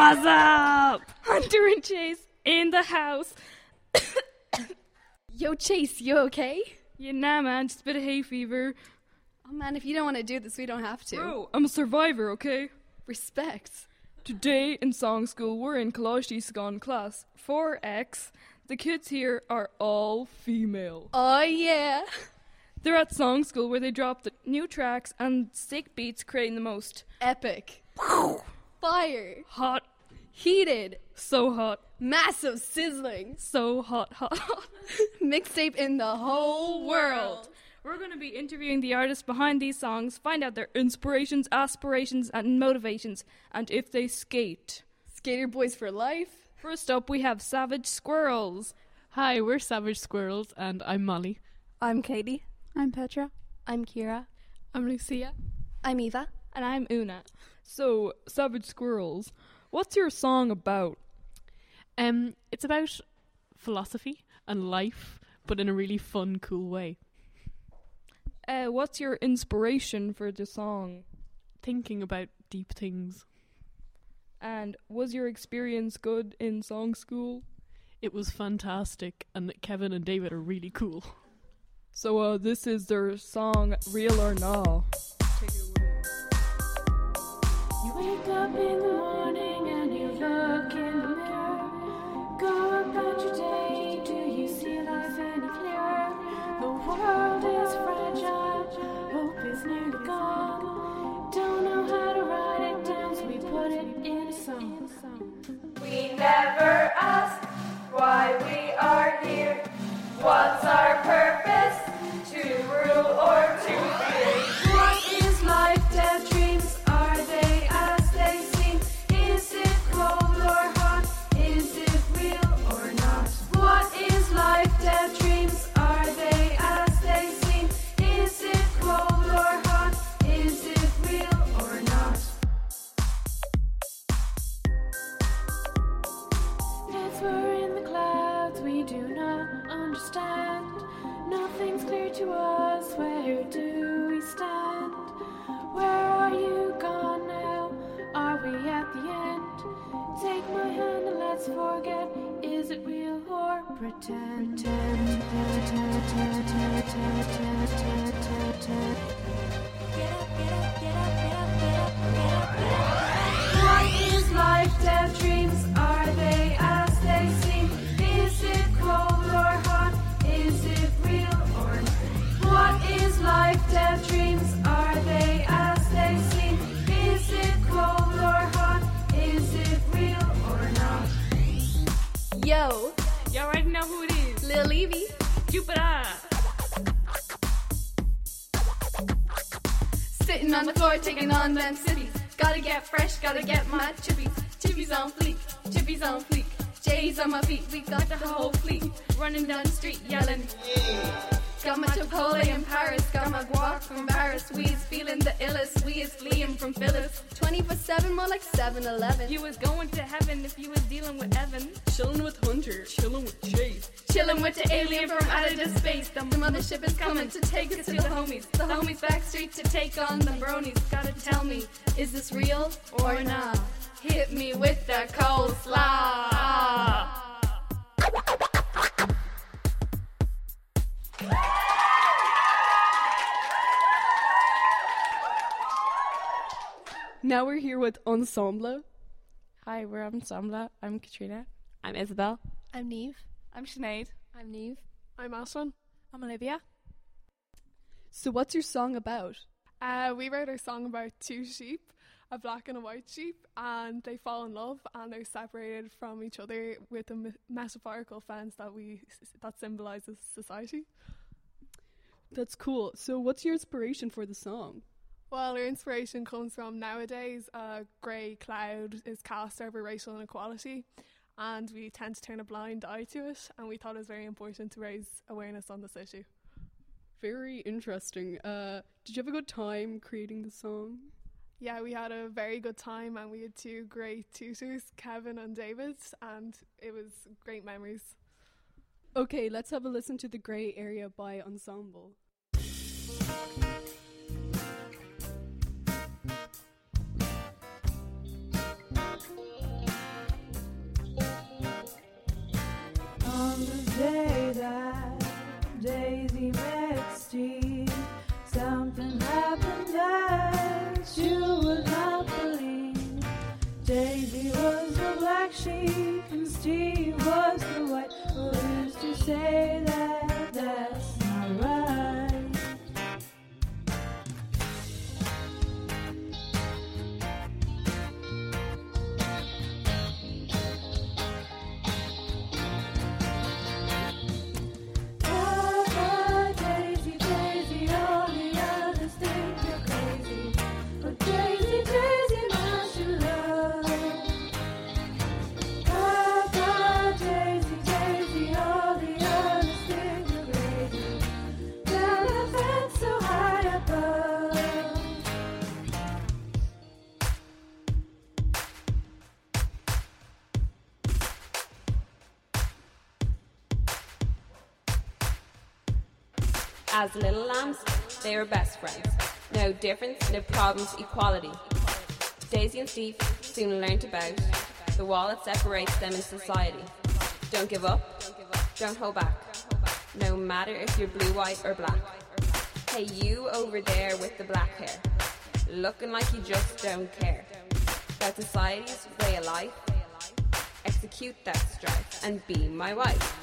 What's up? Hunter and Chase in the house. Yo, Chase, you okay? Yeah, nah, man, just a bit of hay fever. Oh man, if you don't want to do this, we don't have to. Bro, I'm a survivor, okay? Respect. Today in song school, we're in Colaiste Iosagain class 4X. The kids here are all female. Oh yeah. They're at song school where they drop the new tracks and sick beats, creating the most Epic. Fire. hot, Heated. so hot, Massive sizzling. so hot, hot, hot. Mixtape in the whole world. We're going to be interviewing the artists behind these songs, find out their inspirations, aspirations, and motivations, and if they skate. Skater boys for life. First up, we have Savage Squirrels. Hi, we're Savage Squirrels, and I'm Molly. I'm Katie. I'm Petra. I'm Kira. I'm Lucia. I'm Eva. And I'm Una. So, Savage Squirrels, what's your song about? Um, it's about philosophy and life, but in a really fun, cool way. Uh, what's your inspiration for the song? Thinking about deep things. And was your experience good in song school? It was fantastic, and Kevin and David are really cool. So, uh, this is their song, Real or Nah. Wake up in the morning and you look in the mirror. Go about your day, do you see life any clearer? The world is fragile, hope is nearly gone. Don't know how to write it down, so we put it in a song. We never ask why we are here. What's our purpose? To rule or to fear? Pretend, pretend, pretend, pretend, fresh, gotta get my the coleslaw. Now we're here with Ensemble. Hi, we're Ensemble. I'm Katrina. I'm Isabel. I'm Neve. I'm Sinead. I'm Neve. I'm Ashlyn. I'm Olivia. So, what's your song about? Uh, we wrote our song about two sheep, a black and a white sheep, and they fall in love and they're separated from each other with a me- metaphorical fence that we that symbolizes society. That's cool. So, what's your inspiration for the song? Well, our inspiration comes from nowadays a grey cloud is cast over racial inequality, and we tend to turn a blind eye to it. And we thought it was very important to raise awareness on this issue. Very interesting. Uh, did you have a good time creating the song? Yeah, we had a very good time and we had two great tutors, Kevin and David, and it was great memories. Okay, let's have a listen to The Grey Area by Ensemble. On the day that Daisy met Steve was the white. Who's to say that As little lambs, they were best friends. No difference, no problems, equality. Daisy and Steve soon learnt about the wall that separates them in society. Don't give up, don't hold back. No matter if you're blue, white, or black. Hey, you over there with the black hair, looking like you just don't care about society's way of life. Execute that strife and be my wife.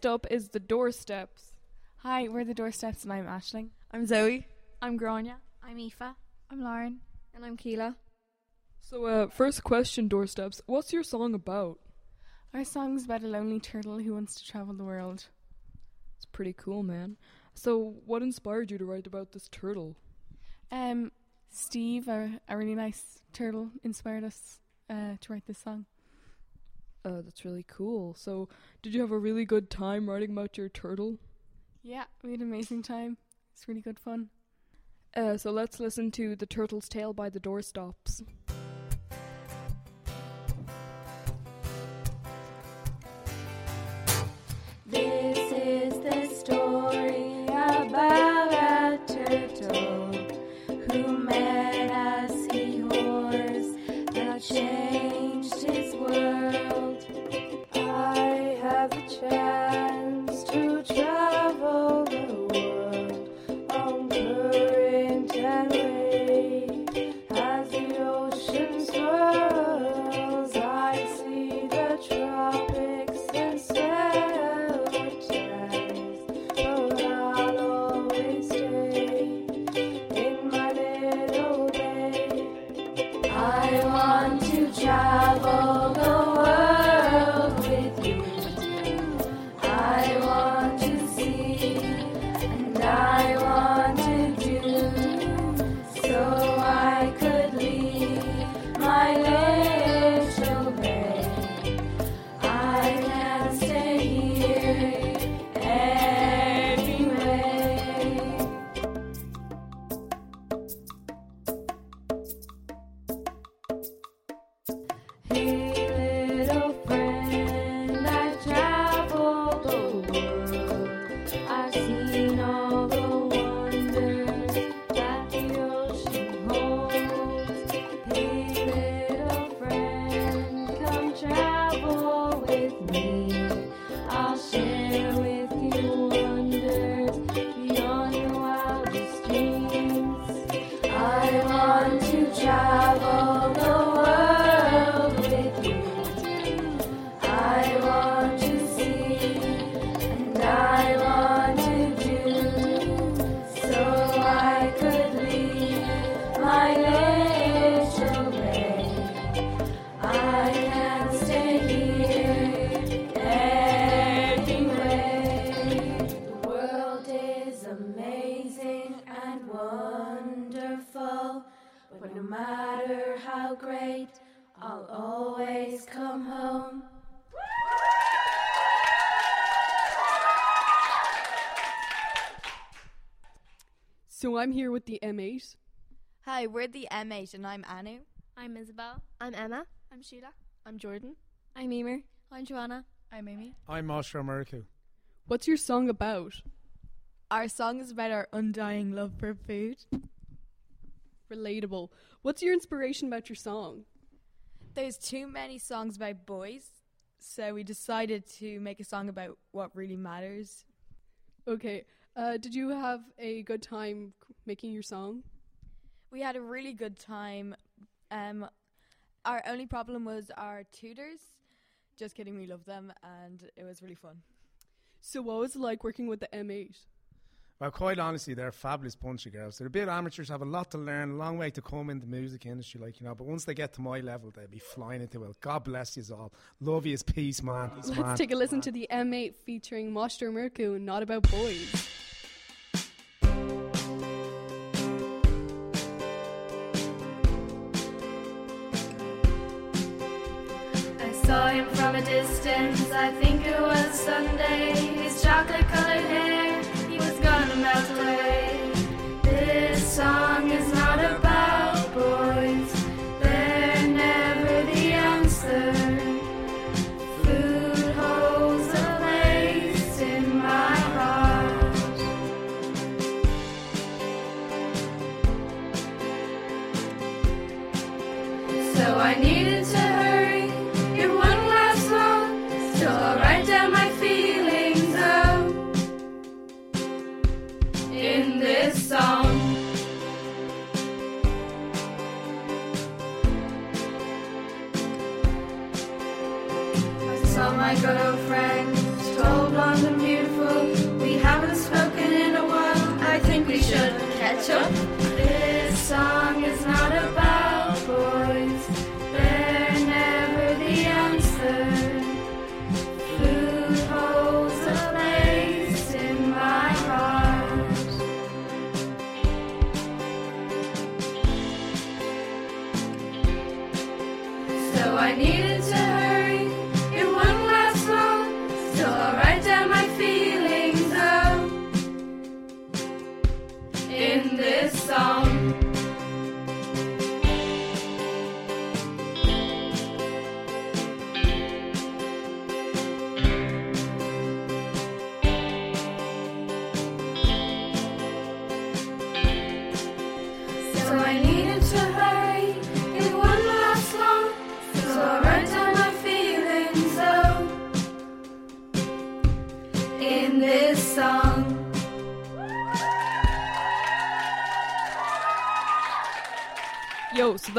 Next up is the doorsteps. Hi, we're the doorsteps, and I'm Ashling. I'm Zoe. I'm Grania. I'm Aoife. I'm Lauren. And I'm Keela. So, uh, first question, doorsteps. What's your song about? Our song's about a lonely turtle who wants to travel the world. It's pretty cool, man. So, what inspired you to write about this turtle? Um, Steve, a, a really nice turtle, inspired us uh, to write this song. Uh, that's really cool. So, did you have a really good time writing about your turtle? Yeah, we had an amazing time. It's really good fun. Uh, so let's listen to The Turtle's Tale by the Doorstops. I'll always come home. So I'm here with the M8. Hi, we're the M8 and I'm Anu. I'm Isabel. I'm Emma. I'm Sheila. I'm Jordan. I'm Emer. I'm Joanna. I'm Amy. I'm Mosher Merku. What's your song about? Our song is about our undying love for food. Relatable. What's your inspiration about your song? There's too many songs about boys, so we decided to make a song about what really matters. Okay. Uh, did you have a good time making your song? We had a really good time. Um, our only problem was our tutors. Just kidding, we love them, and it was really fun. So, what was it like working with the M8? Well, quite honestly, they're a fabulous bunch of girls. They're a bit amateurs, have a lot to learn, a long way to come in the music industry, like, you know. But once they get to my level, they'll be flying into it. God bless you all. Love you, peace, man. Peace, man. Let's take a listen to the M8 featuring Moster Merku and Not About Boys. I saw him from a distance, I think it was Sunday. In this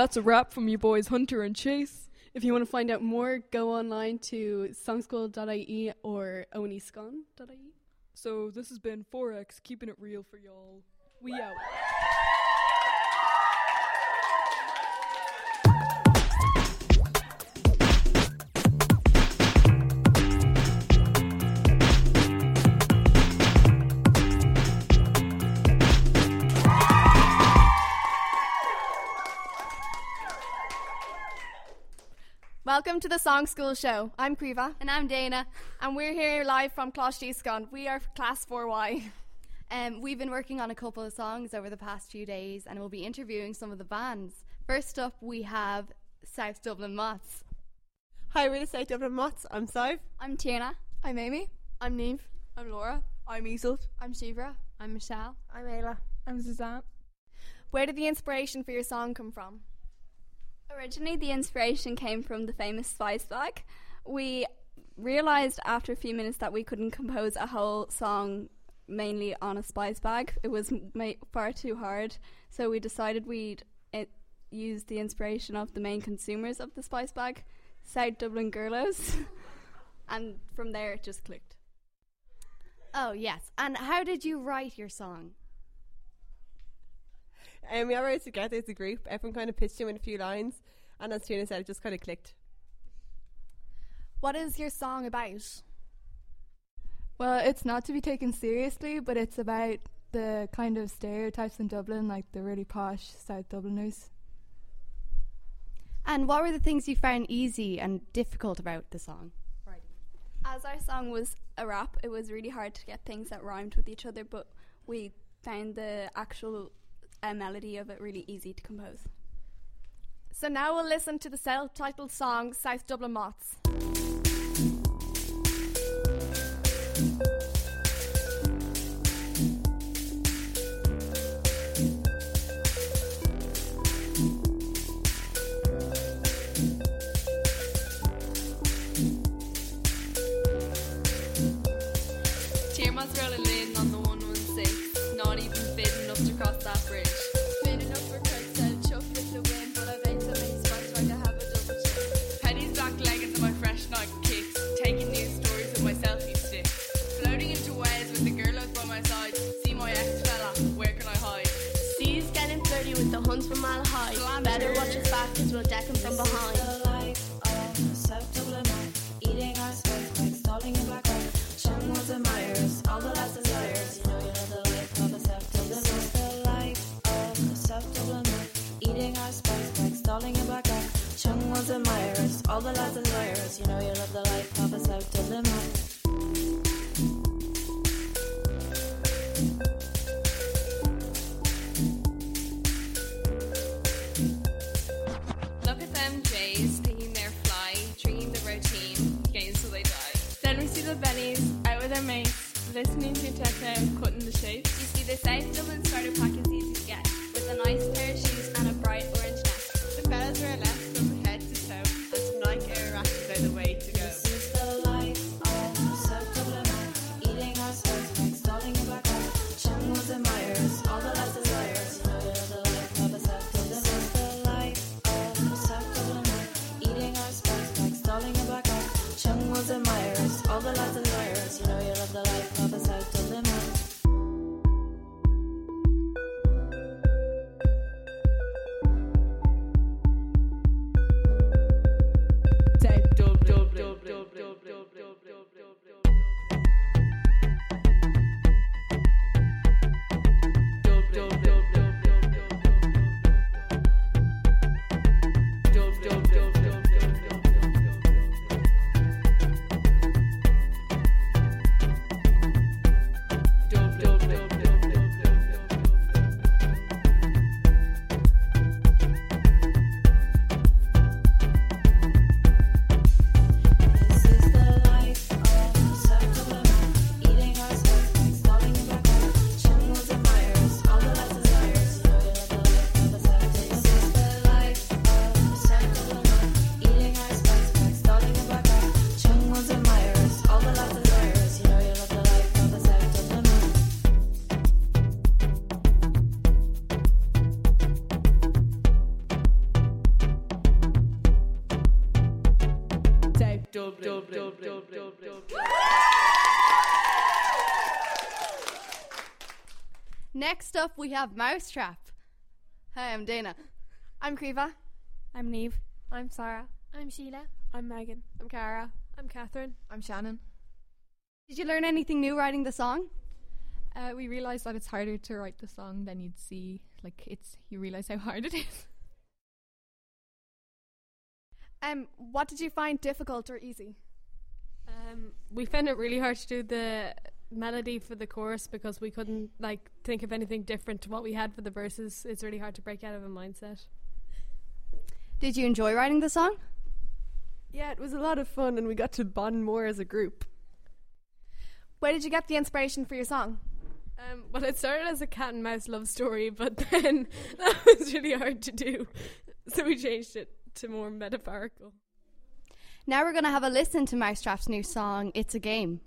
that's a wrap from you boys Hunter and Chase. If you want to find out more, go online to songschool.ie or oniscon.ie. So this has been 4X, keeping it real for y'all. We out. Welcome to the Song School Show. I'm Kriva. And I'm Dana. And we're here live from Colaiste Iosagain. We are Class 4Y. Um, we've been working on a couple of songs over the past few days and we'll be interviewing some of the bands. First up, we have South Dublin Moths. Hi, we're the South Dublin Mots. I'm Sive. I'm Tierna. I'm Amy. I'm Neve. I'm Laura. I'm Isolt. I'm Shivra. I'm Michelle. I'm Ayla. I'm Suzanne. Where did the inspiration for your song come from? Originally, the inspiration came from the famous Spice Bag. We realized after a few minutes that we couldn't compose a whole song mainly on a spice bag. It was ma- far too hard, so we decided we'd uh, use the inspiration of the main consumers of the spice bag, South Dublin Girlos, and from there it just clicked. Oh, yes. And how did you write your song? And we all wrote together as a group. Everyone kind of pitched in with a few lines, and as Tina said, it just kind of clicked. What is your song about? Well, it's not to be taken seriously, but it's about the kind of stereotypes in Dublin, like the really posh South Dubliners. And what were the things you found easy and difficult about the song? As our song was a rap, it was really hard to get things that rhymed with each other, but we found the actual uh, melody of it really easy to compose. So now we'll listen to the self-titled song South Dublin Moths. Shapes. You see the up, we have Mousetrap. Hi, I'm Dana. I'm Kriva. I'm Neve. I'm Sarah. I'm Sheila. I'm Megan. I'm Cara. I'm Catherine. I'm Shannon. Did you learn anything new writing the song? Uh, we realized that it's harder to write the song than you'd see. Like it's, you realize how hard it is. Um, what did you find difficult or easy? Um, we found it really hard to do the melody for the chorus because we couldn't like think of anything different to what we had for the verses. It's really hard to break out of a mindset. Did you enjoy writing the song? Yeah, it was a lot of fun, and we got to bond more as a group. Where did you get the inspiration for your song? Um, well, it started as a cat and mouse love story, but then that was really hard to do, so we changed it to more metaphorical. Now we're going to have a listen to Mousetrap's new song, It's a Game.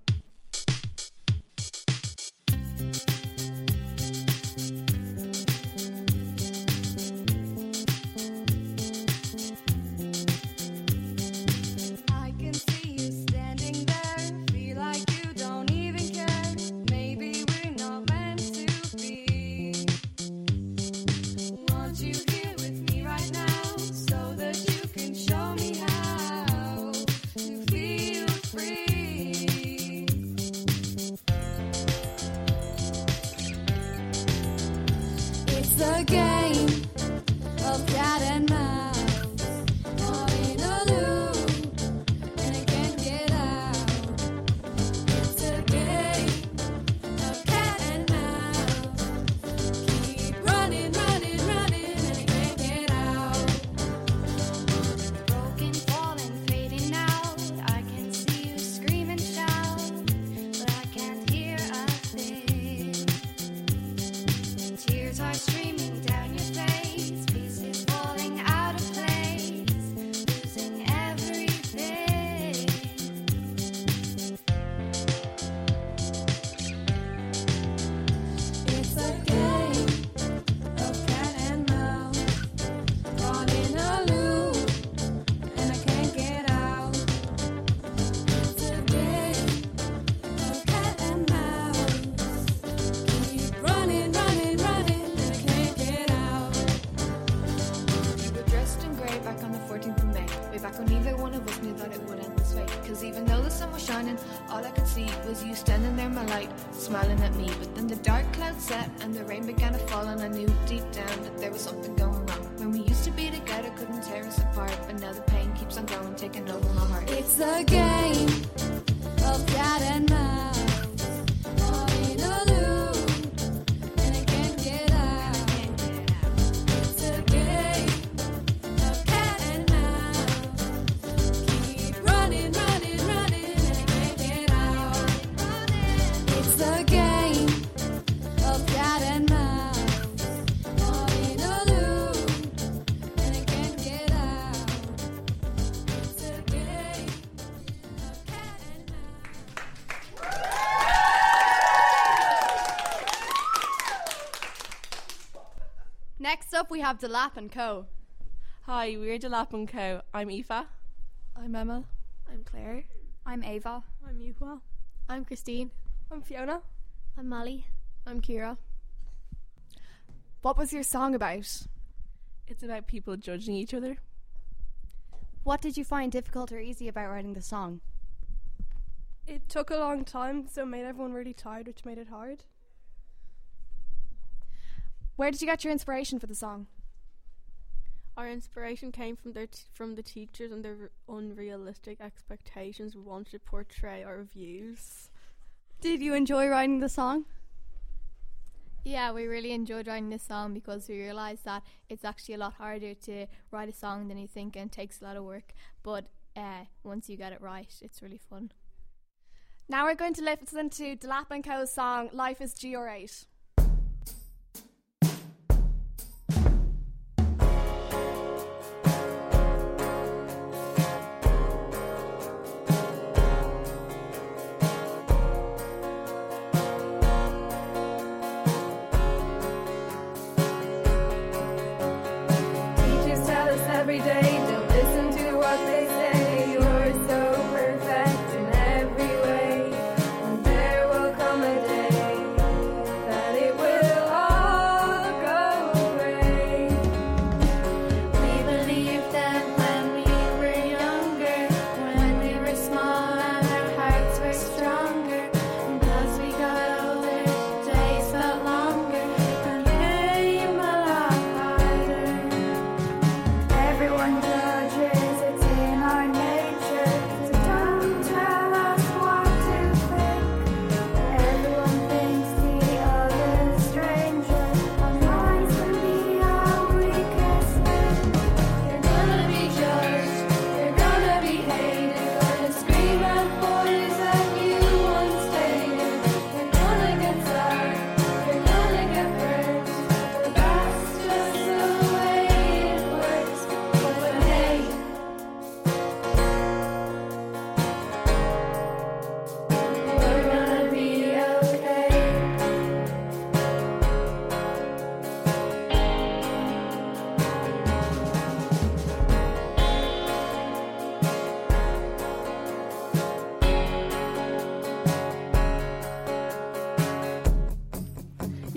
Something Next up, we have Delap and Co. Hi, we're Delap and Co. I'm Aoife. I'm Emma. I'm Claire. I'm Ava. I'm Yuhua. I'm Christine. I'm Fiona. I'm Molly. I'm Kira. What was your song about? It's about people judging each other. What did you find difficult or easy about writing the song? It took a long time, so it made everyone really tired, which made it hard. Where did you get your inspiration for the song? Our inspiration came from their t- from the teachers and their r- unrealistic expectations we wanted to portray our views. Did you enjoy writing the song? Yeah, we really enjoyed writing this song because we realised that it's actually a lot harder to write a song than you think and takes a lot of work. But uh, once you get it right, it's really fun. Now we're going to listen to Delap and Co's song "Life Is G or 8 listen to what they say.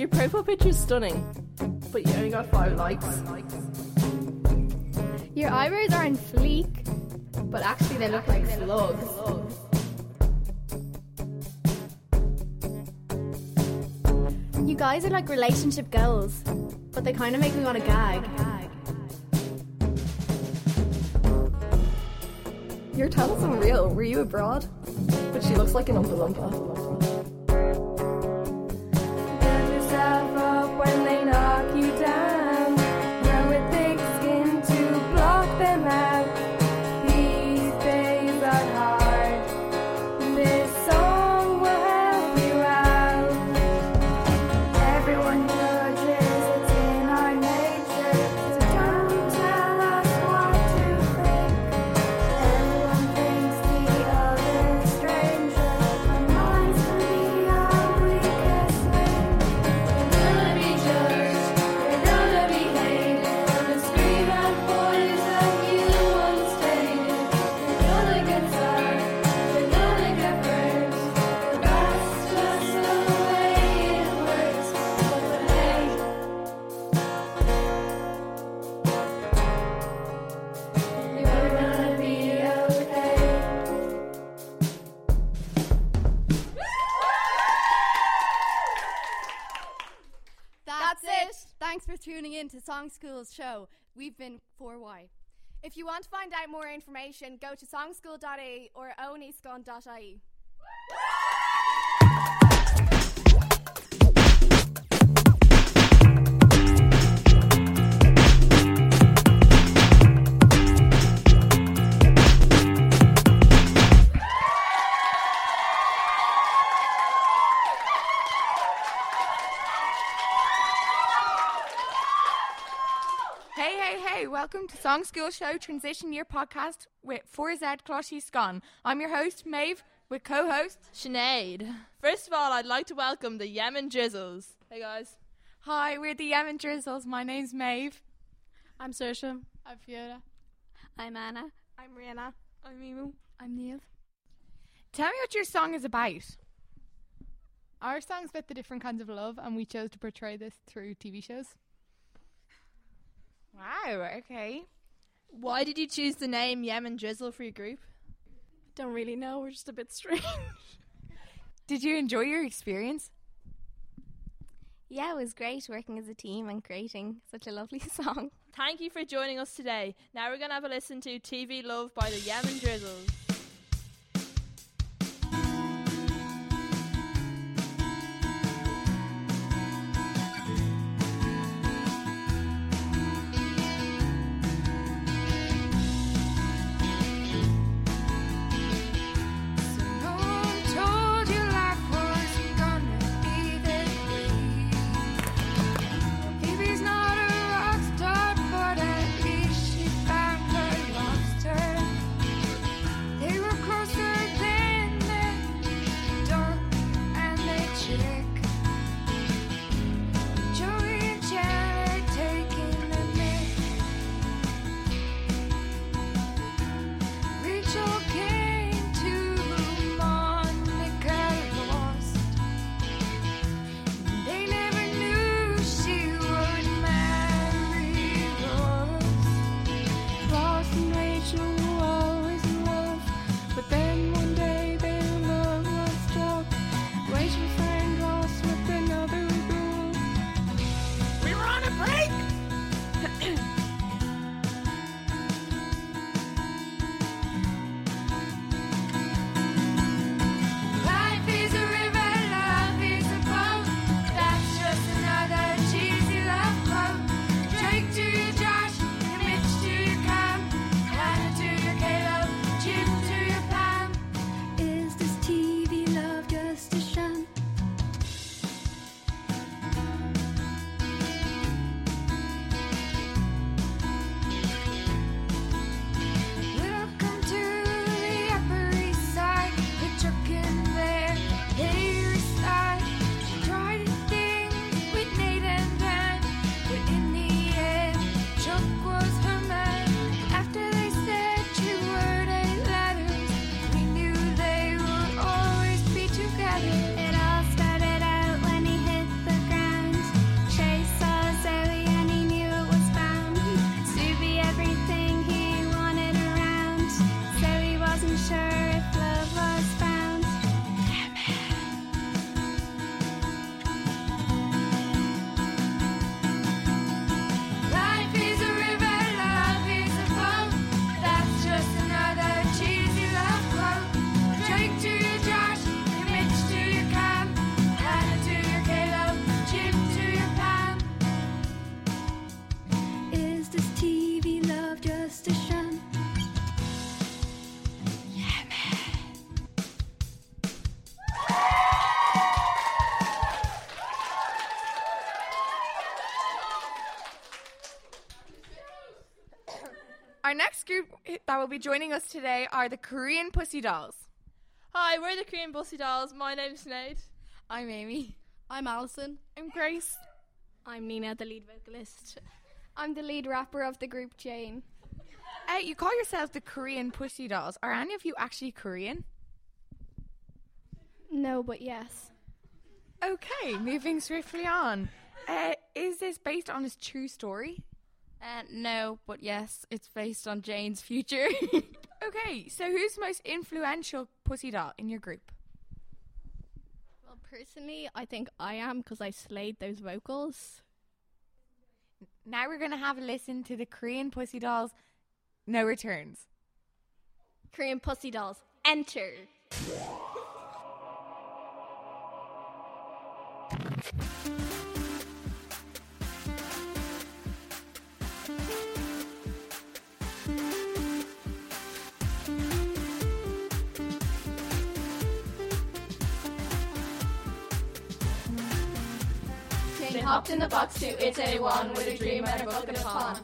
Your profile picture is stunning, but you only got five likes. Your eyebrows are in fleek, but actually they look like slugs. You guys are like relationship goals. but they kind of make me want to gag. Your talent's unreal. Were you abroad? But she looks like an Oompa Loompa. Song School's show. We've been 4Y. If you want to find out more information, go to songschool.ie or oniscon.ie. welcome to Song School Show Transition Year Podcast with 4Z Colaiste Iosagain. I'm your host, Maeve, with co host Sinead. First of all, I'd like to welcome the Yemen Drizzles. Hey guys. Hi, we're the Yemen Drizzles. My name's Maeve. I'm Saoirse. I'm Fiona. I'm Anna. I'm Rihanna. I'm Emu. I'm Neil. Tell me what your song is about. Our song's about the different kinds of love, and we chose to portray this through TV shows. Wow, okay. Why did you choose the name Yemen Drizzle for your group? Don't really know. We're just a bit strange. Did you enjoy your experience? Yeah, it was great working as a team and creating such a lovely song. Thank you for joining us today. Now we're going to have a listen to TV Love by the Yemen Drizzles. Will be joining us today are the Korean Pussy Dolls. Hi, we're the Korean Pussy Dolls. My name's Sinead. I'm Amy. I'm Alison. I'm Grace. I'm Nina, the lead vocalist. I'm the lead rapper of the group Jane. Uh, you call yourselves the Korean Pussy Dolls. Are any of you actually Korean? No, but yes. Okay, moving swiftly on. Uh, is this based on a true story? Uh, no, but yes, it's based on Jane's future. Okay, so who's the most influential pussy doll in your group? Well, personally, I think I am because I slayed those vocals. Now we're going to have a listen to the Korean Pussy Dolls No Returns. Korean Pussy Dolls, enter. Jane hopped in the box to one with a dream and a book and a pond.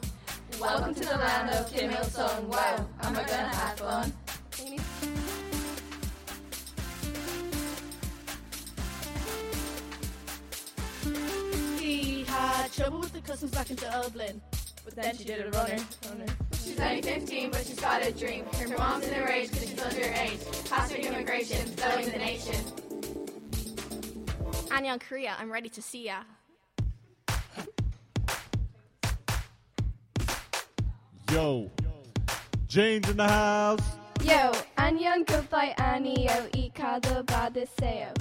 Welcome to the land of Kim Il Sung. Wow, am I gonna have fun? He had trouble with the customs back in Dublin. But then she did a runner. runner. She's only 15, but she's got a dream. Her mom's in a rage because she's underage. Faster immigration, blowing the nation. Annyeong Korea, I'm ready to see ya. Yo, Jane's in the house. Yo, 안녕 goodbye 아니요 이 카드 받으세요.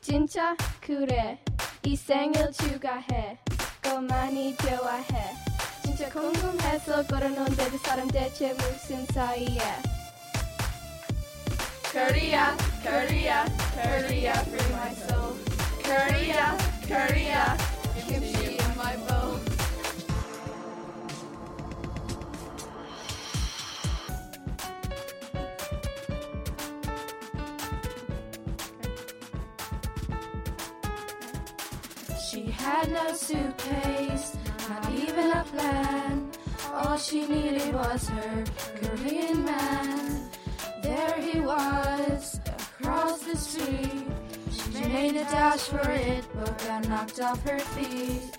진짜 그래 이 생일 축하해. 거 많이 좋아해. 진짜 궁금해서 걸어놓은 두 사람 대체 무슨 사이야? Korea, Korea, Korea, free my soul. Korea, Korea, kimchi in had no suitcase, not even a plan. All she needed was her Korean man. There he was, across the street. She made a dash for it, but got knocked off her feet.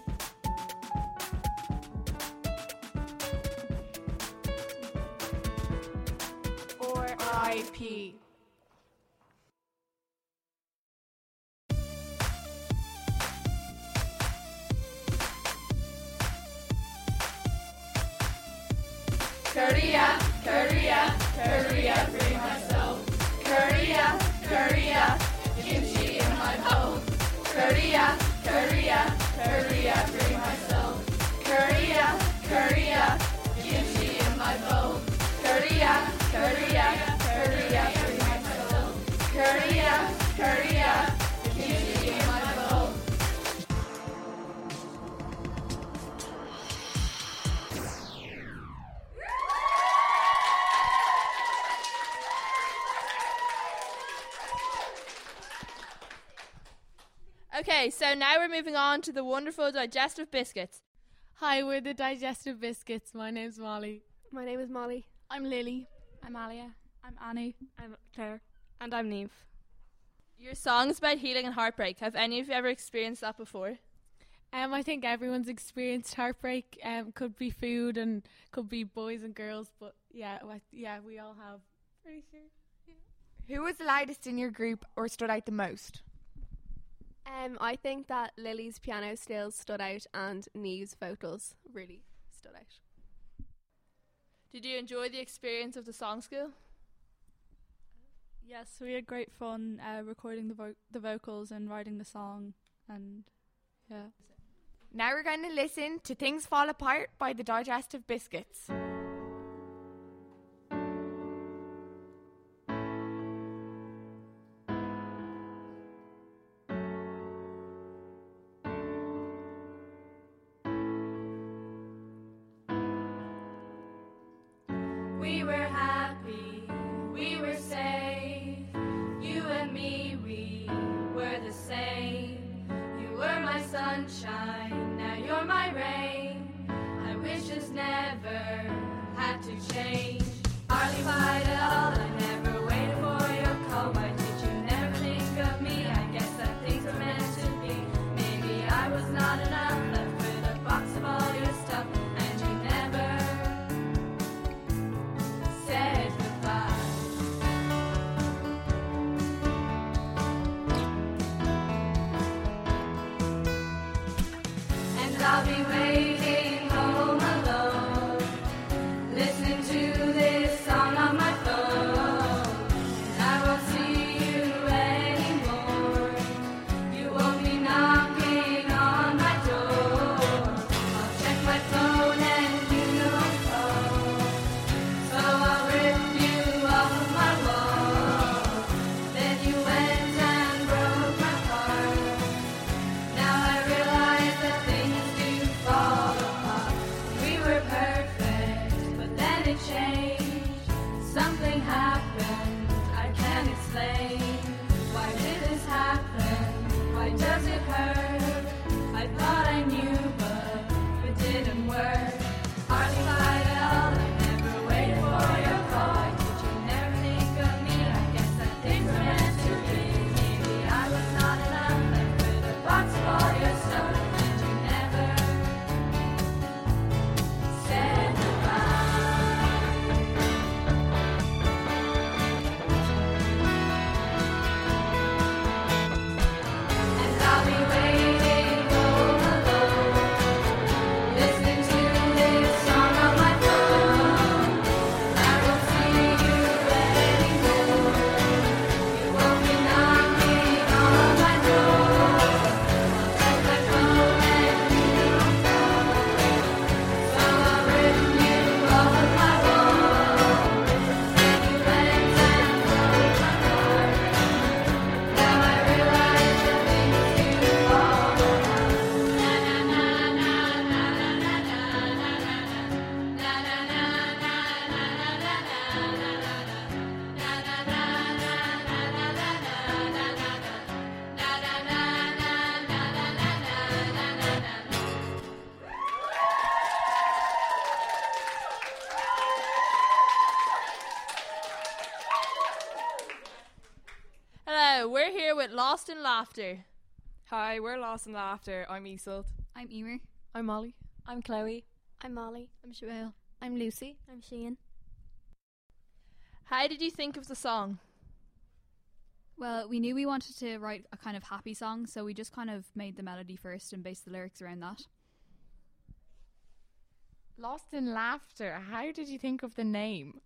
Or IP. Okay, so now we're moving on to the wonderful digestive biscuits. Hi, we're the Digestive Biscuits. My name's Molly. My name is Molly. I'm Lily. I'm Alia. I'm Annie. I'm Claire. And I'm Neve. Your song's about healing and heartbreak. Have any of you ever experienced that before? Um, I think everyone's experienced heartbreak. Um, could be food and could be boys and girls, but yeah, yeah, we all have. Pretty sure. Who was the loudest in your group or stood out the most? Um, I think that Lily's piano skills stood out and Neve's vocals really stood out. Did you enjoy the experience of the song school? Yes, we had great fun uh, recording the vo- the vocals and writing the song, and yeah. Now we're going to listen to Things Fall Apart by the Digestive Biscuits. We were happy, we were safe. You and me, we were the same. You were my sunshine, now you're my rain. I wish this never had to to change. It changed. Lost in Laughter. Hi, we're Lost in Laughter. I'm Isolt. I'm Emer. I'm Molly. I'm Chloe. I'm Molly. I'm Joelle. I'm Lucy. I'm Sheehan. How did you think of the song? Well, we knew we wanted to write a kind of happy song, so we just kind of made the melody first and based the lyrics around that. Lost in Laughter. How did you think of the name?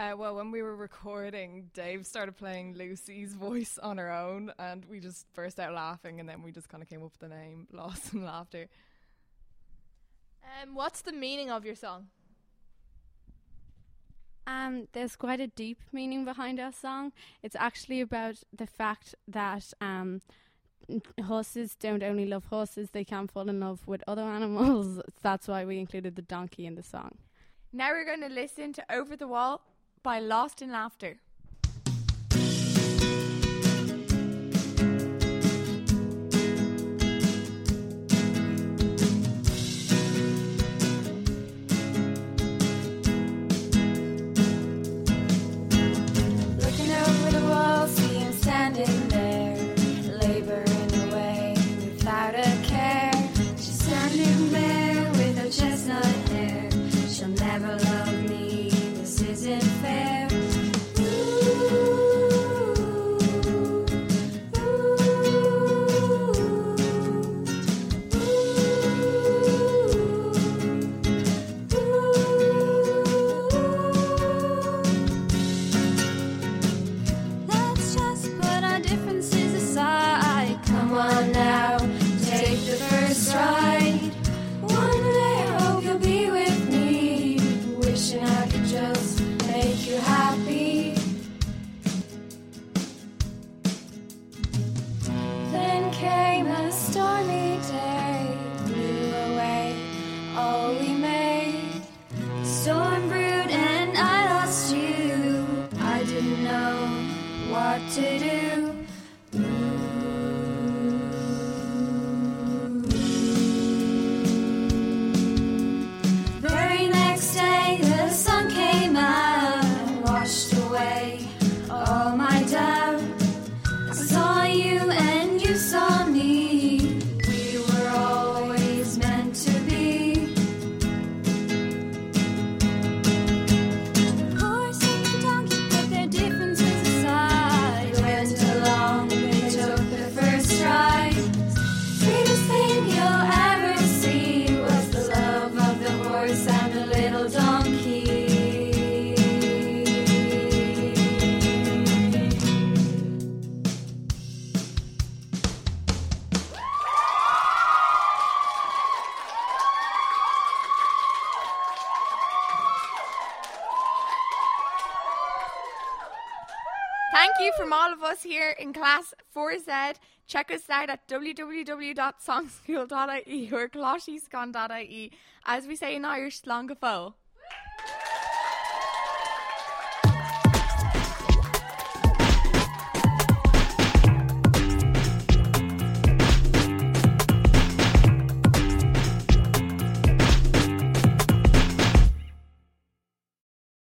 Uh, well, when we were recording, Dave started playing Lucy's voice on her own, and we just burst out laughing, and then we just kind of came up with the name Lost in Laughter. Um, what's the meaning of your song? Um, there's quite a deep meaning behind our song. It's actually about the fact that um, horses don't only love horses; they can fall in love with other animals. That's why we included the donkey in the song. Now we're going to listen to Over the Wall by Lost in Laughter. Class 4Z. Check us out at www.songschool.ie or closhyscon.ie. As we say in Irish, fó.